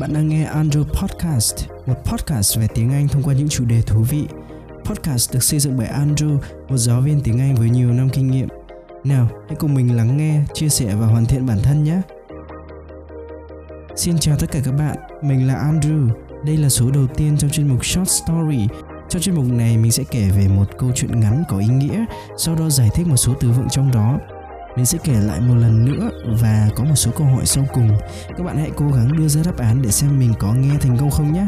Bạn đang nghe Andrew Podcast, một podcast về tiếng Anh thông qua những chủ đề thú vị. Podcast được xây dựng bởi Andrew, một giáo viên tiếng Anh với nhiều năm kinh nghiệm. Nào, hãy cùng mình lắng nghe, chia sẻ và hoàn thiện bản thân nhé. Xin chào tất cả các bạn, mình là Andrew. Đây là số đầu tiên trong chuyên mục Short Story. Trong chuyên mục này mình sẽ kể về một câu chuyện ngắn có ý nghĩa, sau đó giải thích một số từ vựng trong đó mình sẽ kể lại một lần nữa và có một số câu hỏi sau cùng. Các bạn hãy cố gắng đưa ra đáp án để xem mình có nghe thành công không nhé.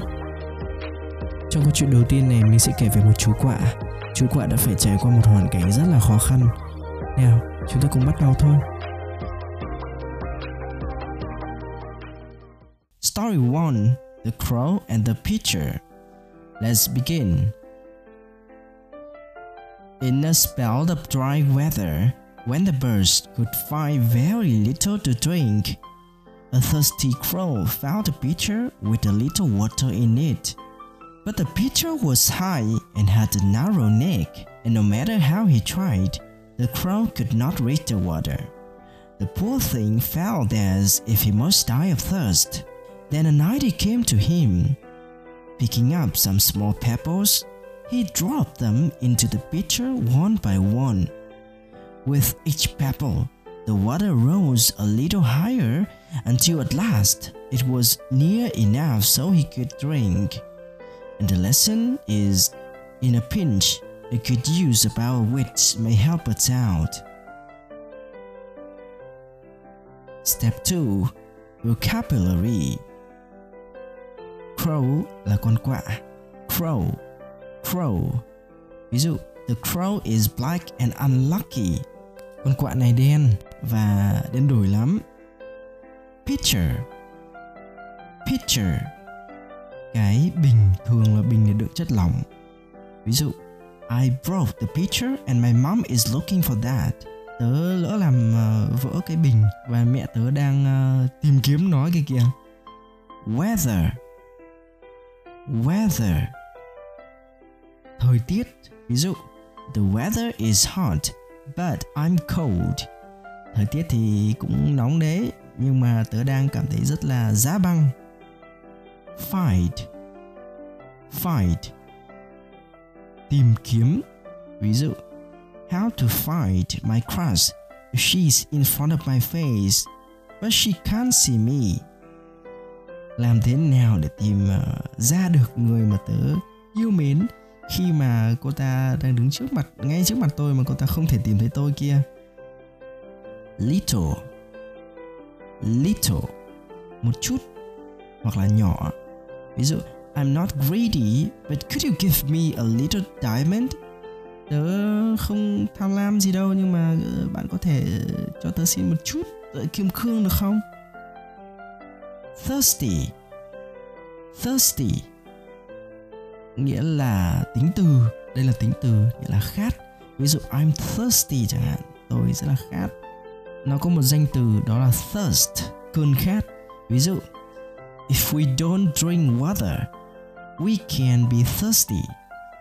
Trong câu chuyện đầu tiên này mình sẽ kể về một chú quạ. Chú quạ đã phải trải qua một hoàn cảnh rất là khó khăn. Nào, chúng ta cùng bắt đầu thôi. Story 1 The Crow and the Pitcher Let's begin. In a spell of dry weather, When the birds could find very little to drink, a thirsty crow found a pitcher with a little water in it. But the pitcher was high and had a narrow neck, and no matter how he tried, the crow could not reach the water. The poor thing felt as if he must die of thirst. Then an idea came to him. Picking up some small pebbles, he dropped them into the pitcher one by one with each pebble, the water rose a little higher until at last it was near enough so he could drink. And the lesson is in a pinch, a good use of our wits may help us out. Step 2 Vocabulary Crow là con quạ. Crow, crow. Ví dụ, the crow is black and unlucky con quạ này đen và đen đổi lắm. Pitcher pitcher cái bình thường là bình để đựng chất lỏng. Ví dụ I broke the pitcher and my mom is looking for that. Tớ lỡ làm uh, vỡ cái bình và mẹ tớ đang uh, tìm kiếm nó kìa kìa. Weather. Weather. Thời tiết. Ví dụ the weather is hot but I'm cold. Thời tiết thì cũng nóng đấy, nhưng mà tớ đang cảm thấy rất là giá băng. Fight, fight. Tìm kiếm Ví dụ How to fight my crush She's in front of my face But she can't see me Làm thế nào để tìm uh, ra được người mà tớ yêu mến khi mà cô ta đang đứng trước mặt ngay trước mặt tôi mà cô ta không thể tìm thấy tôi kia. Little. Little. Một chút hoặc là nhỏ. Ví dụ I'm not greedy but could you give me a little diamond? Tớ không tham lam gì đâu nhưng mà ờ, bạn có thể cho tớ xin một chút kim cương được không? Thirsty. Thirsty nghĩa là tính từ. Đây là tính từ nghĩa là khát. Ví dụ I'm thirsty chẳng hạn tôi rất là khát. Nó có một danh từ đó là thirst cơn khát. Ví dụ if we don't drink water we can be thirsty.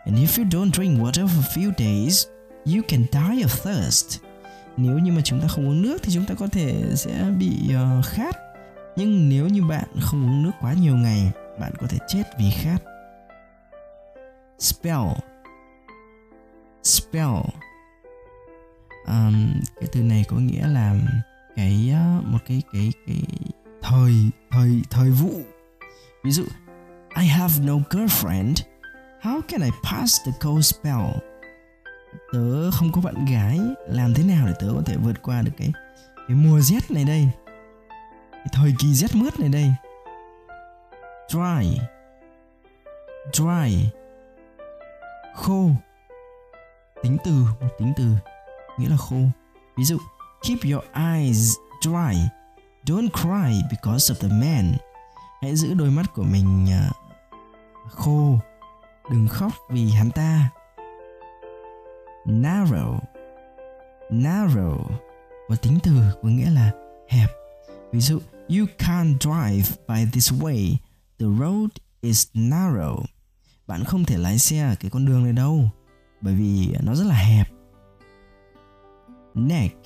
And if you don't drink water for a few days you can die of thirst. Nếu như mà chúng ta không uống nước thì chúng ta có thể sẽ bị uh, khát. Nhưng nếu như bạn không uống nước quá nhiều ngày bạn có thể chết vì khát spell. Spell. Um, cái từ này có nghĩa là cái ờ, một cái cái cái thời thời thời vụ. Ví dụ I have no girlfriend. How can I pass the cold spell? Tớ không có bạn gái. Làm thế nào để tớ có thể vượt qua được cái cái mùa rét này đây? Cái thời kỳ rét mướt này đây? Dry. Dry khô. Tính từ một tính từ, nghĩa là khô. Ví dụ, keep your eyes dry. Don't cry because of the man. Hãy giữ đôi mắt của mình à, khô. Đừng khóc vì hắn ta. Narrow. Narrow. Một tính từ, có nghĩa là hẹp. Ví dụ, you can't drive by this way. The road is narrow bạn không thể lái xe ở cái con đường này đâu bởi vì nó rất là hẹp neck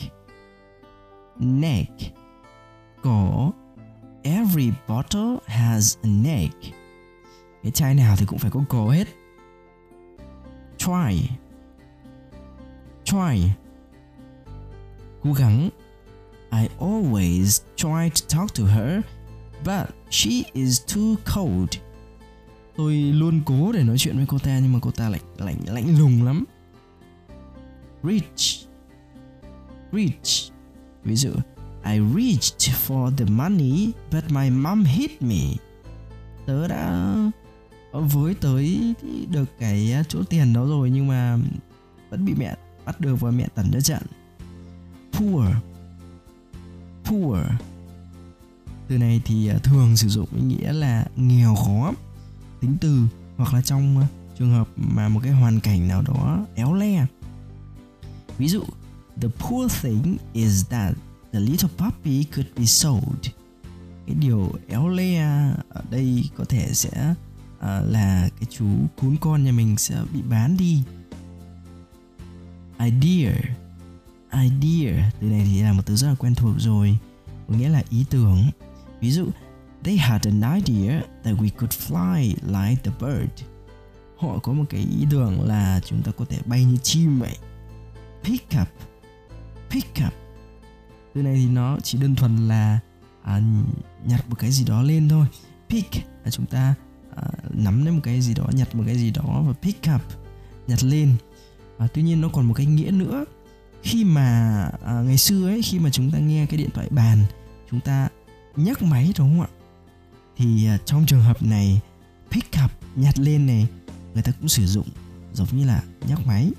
neck cổ every bottle has a neck Cái chai nào thì cũng phải có cổ hết. Try. Try. Cố gắng. I always try to talk to her, but she is too cold. Tôi luôn cố để nói chuyện với cô ta nhưng mà cô ta lạnh lạnh lạnh lùng lắm. Reach. Reach. Ví dụ, I reached for the money but my mom hit me. Tớ đã với tới được cái chỗ tiền đó rồi nhưng mà vẫn bị mẹ bắt được và mẹ tẩn cho trận. Poor. Poor. Từ này thì à, thường sử dụng ý nghĩa là nghèo khó. Tính từ hoặc là trong ờ, trường hợp mà một cái hoàn cảnh nào đó éo le. Ví dụ, the poor thing is that the little puppy could be sold. Cái điều éo le ở đây có thể sẽ uh, là cái chú cún con nhà mình sẽ bị bán đi. Idea Idea từ này thì là một từ rất là quen thuộc rồi có nghĩa là ý tưởng ví dụ they had an idea that we could fly like the bird. Họ có một cái ý tưởng là chúng ta có thể bay như chim vậy. Pick up. Pick up. Từ này thì nó chỉ đơn thuần là à, nhặt một cái gì đó lên thôi. Pick là chúng ta à, nắm lấy một cái gì đó nhặt một cái gì đó và pick up nhặt lên. À, tuy nhiên nó còn một cái nghĩa nữa. Khi mà à, ngày xưa ấy khi mà chúng ta nghe cái điện thoại bàn chúng ta nhấc máy đúng không ạ? Thì à, trong trường hợp này, pick up, nhặt lên này, người ta cũng sử dụng giống như là nhấc máy.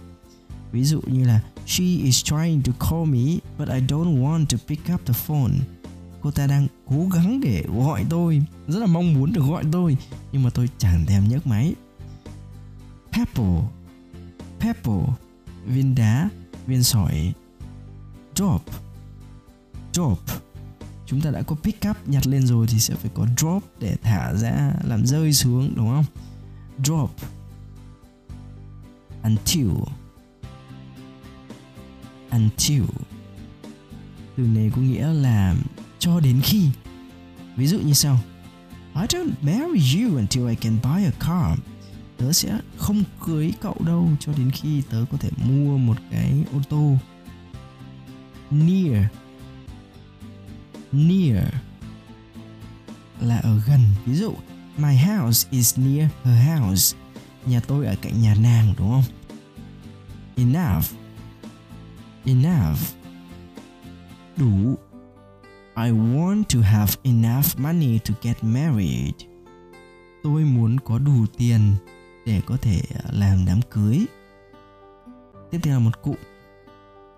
Ví dụ như là, she is trying to call me, but I don't want to pick up the phone. Cô ta đang cố gắng để gọi tôi, rất là mong muốn được gọi tôi, nhưng mà tôi chẳng thèm nhấc máy. Pebble pebble viên đá, viên sỏi. Drop drop chúng ta đã có pick up nhặt lên rồi thì sẽ phải có drop để thả ra, làm rơi xuống, đúng không? Drop. Until. Until. Từ này có nghĩa là cho đến khi. Ví dụ như sau. I don't marry you until I can buy a car. Tớ sẽ không cưới cậu đâu cho đến khi tớ có thể mua một cái ô tô. Near near là ở gần. Ví dụ, my house is near her house. Nhà tôi ở cạnh nhà nàng, đúng không? Enough. Enough. Đủ. I want to have enough money to get married. Tôi muốn có đủ tiền để có thể ờ, làm đám cưới. Tiếp theo là một cụ.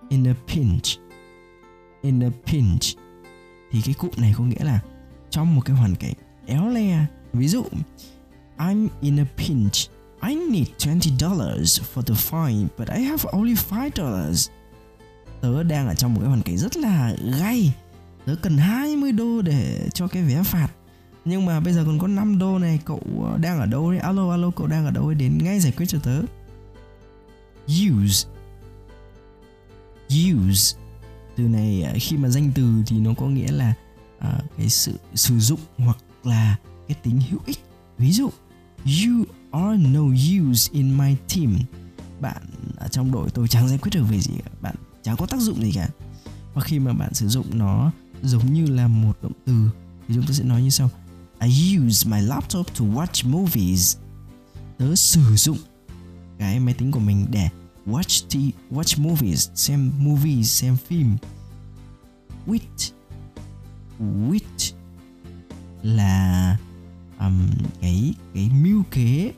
In a pinch. In a pinch thì cái cụm này có nghĩa là trong một cái hoàn cảnh éo le, ví dụ, I'm in a pinch, I need 20 dollars for the fine, but I have only 5 dollars. Tớ đang ở trong một cái hoàn cảnh rất là gay. Tớ cần 20 đô để cho cái vé phạt. Nhưng mà bây giờ còn có 5 đô này, cậu ờ, đang ở đâu đấy? Alo alo, cậu đang ở đâu ấy? Đến ngay giải quyết cho tớ. Use. Use từ này à, khi mà danh từ thì nó có nghĩa là uh, cái sự sử dụng hoặc là cái tính hữu ích. Ví dụ you are no use in my team. Bạn ở trong đội tôi chẳng giải quyết được về gì cả. Bạn chẳng có tác dụng gì cả. Và khi mà bạn sử dụng nó giống như là một động từ thì chúng ta sẽ nói như sau. I use my laptop to watch movies. Tớ sử dụng cái máy tính của mình để watch t watch movies xem movies xem phim wit wit là um, cái cái mưu kế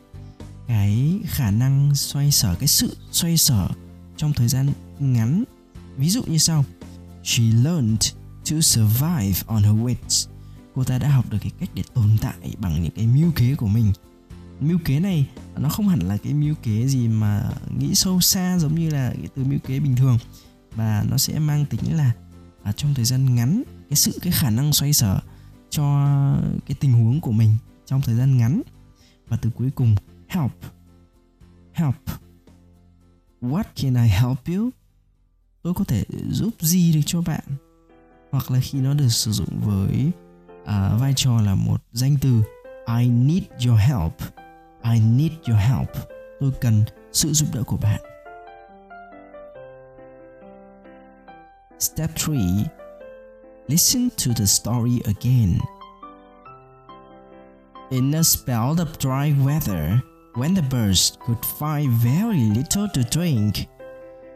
cái khả năng xoay sở cái sự xoay sở trong thời gian ngắn. Ví dụ như sau. She learned to survive on her wits. Cô ta đã học được cái cách để tồn tại bằng những cái mưu kế của mình mưu kế này nó không hẳn là cái mưu kế gì mà nghĩ sâu xa giống như là cái từ mưu kế bình thường và nó sẽ mang tính là à, trong thời gian ngắn cái sự cái khả năng xoay sở cho cái tình huống của mình trong thời gian ngắn. Và từ cuối cùng help help. What can I help you? Tôi có thể giúp gì được cho bạn. Hoặc là khi nó được sử dụng với uh, vai trò là một danh từ I need your help. I need your help tôi cần sự giúp đỡ của bạn Step 3 Listen to the story again. In a spell of dry weather, when the birds could find very little to drink,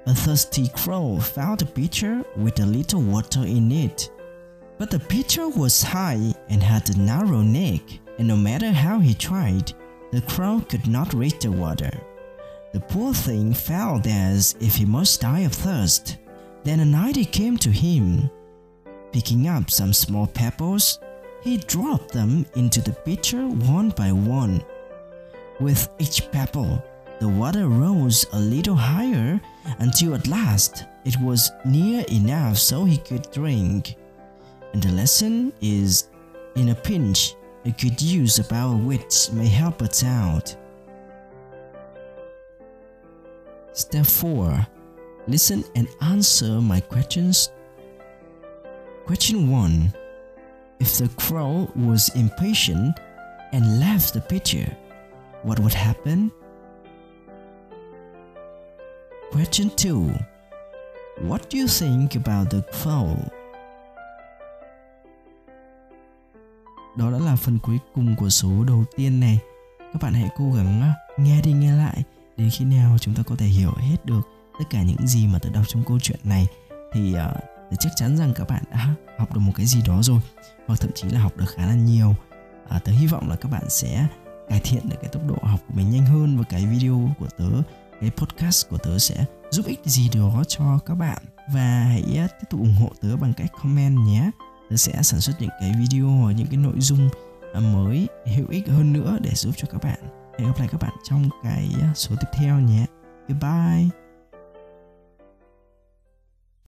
a thirsty crow found a pitcher with a little water in it. But the pitcher was high and had a narrow neck, and no matter how he tried, the crow could not reach the water. The poor thing felt as if he must die of thirst. Then an idea came to him. Picking up some small pebbles, he dropped them into the pitcher one by one. With each pebble, the water rose a little higher until at last it was near enough so he could drink. And the lesson is in a pinch, a good use of our wits may help us out. Step 4 Listen and answer my questions. Question 1 If the crow was impatient and left the picture, what would happen? Question 2 What do you think about the crow? Đó đã là phần cuối cùng của số đầu tiên này. Các bạn hãy cố gắng à, nghe đi nghe lại đến khi nào chúng ta có thể hiểu hết được tất cả những gì mà tớ đọc trong câu chuyện này. Thì uh, chắc chắn rằng các bạn đã học được một cái gì đó rồi hoặc thậm chí là học được khá là nhiều. Uh, tớ hy vọng là các bạn sẽ cải thiện được cái tốc độ học của mình nhanh hơn và cái video của tớ cái podcast của tớ sẽ giúp ích gì đó cho các bạn. Và hãy tiếp tục ủng hộ tớ bằng cách comment nhé sẽ sản xuất những cái video hoặc những cái nội dung à, mới, hữu ích hơn nữa để giúp cho các bạn. Hẹn gặp lại các bạn trong cái à, số tiếp theo nhé. Goodbye.